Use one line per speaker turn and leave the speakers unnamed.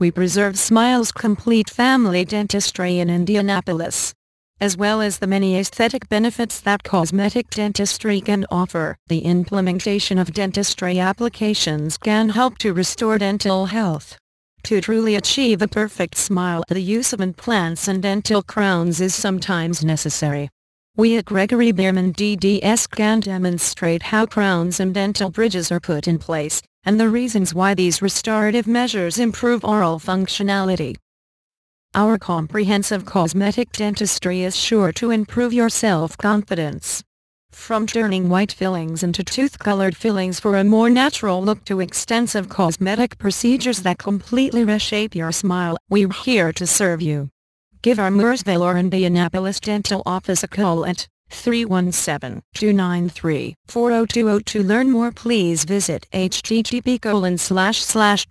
We preserve Smile's complete family dentistry in Indianapolis, as well as the many aesthetic benefits that cosmetic dentistry can offer. The implementation of dentistry applications can help to restore dental health. To truly achieve a perfect smile, the use of implants and dental crowns is sometimes necessary. We at Gregory Biermann DDS can demonstrate how crowns and dental bridges are put in place, and the reasons why these restorative measures improve oral functionality. Our comprehensive cosmetic dentistry is sure to improve your self-confidence. From turning white fillings into tooth-colored fillings for a more natural look to extensive cosmetic procedures that completely reshape your smile, we're here to serve you. Give our Mooresville or Indianapolis dental office a call at 317-293-4020 to learn more please visit http colon slash slash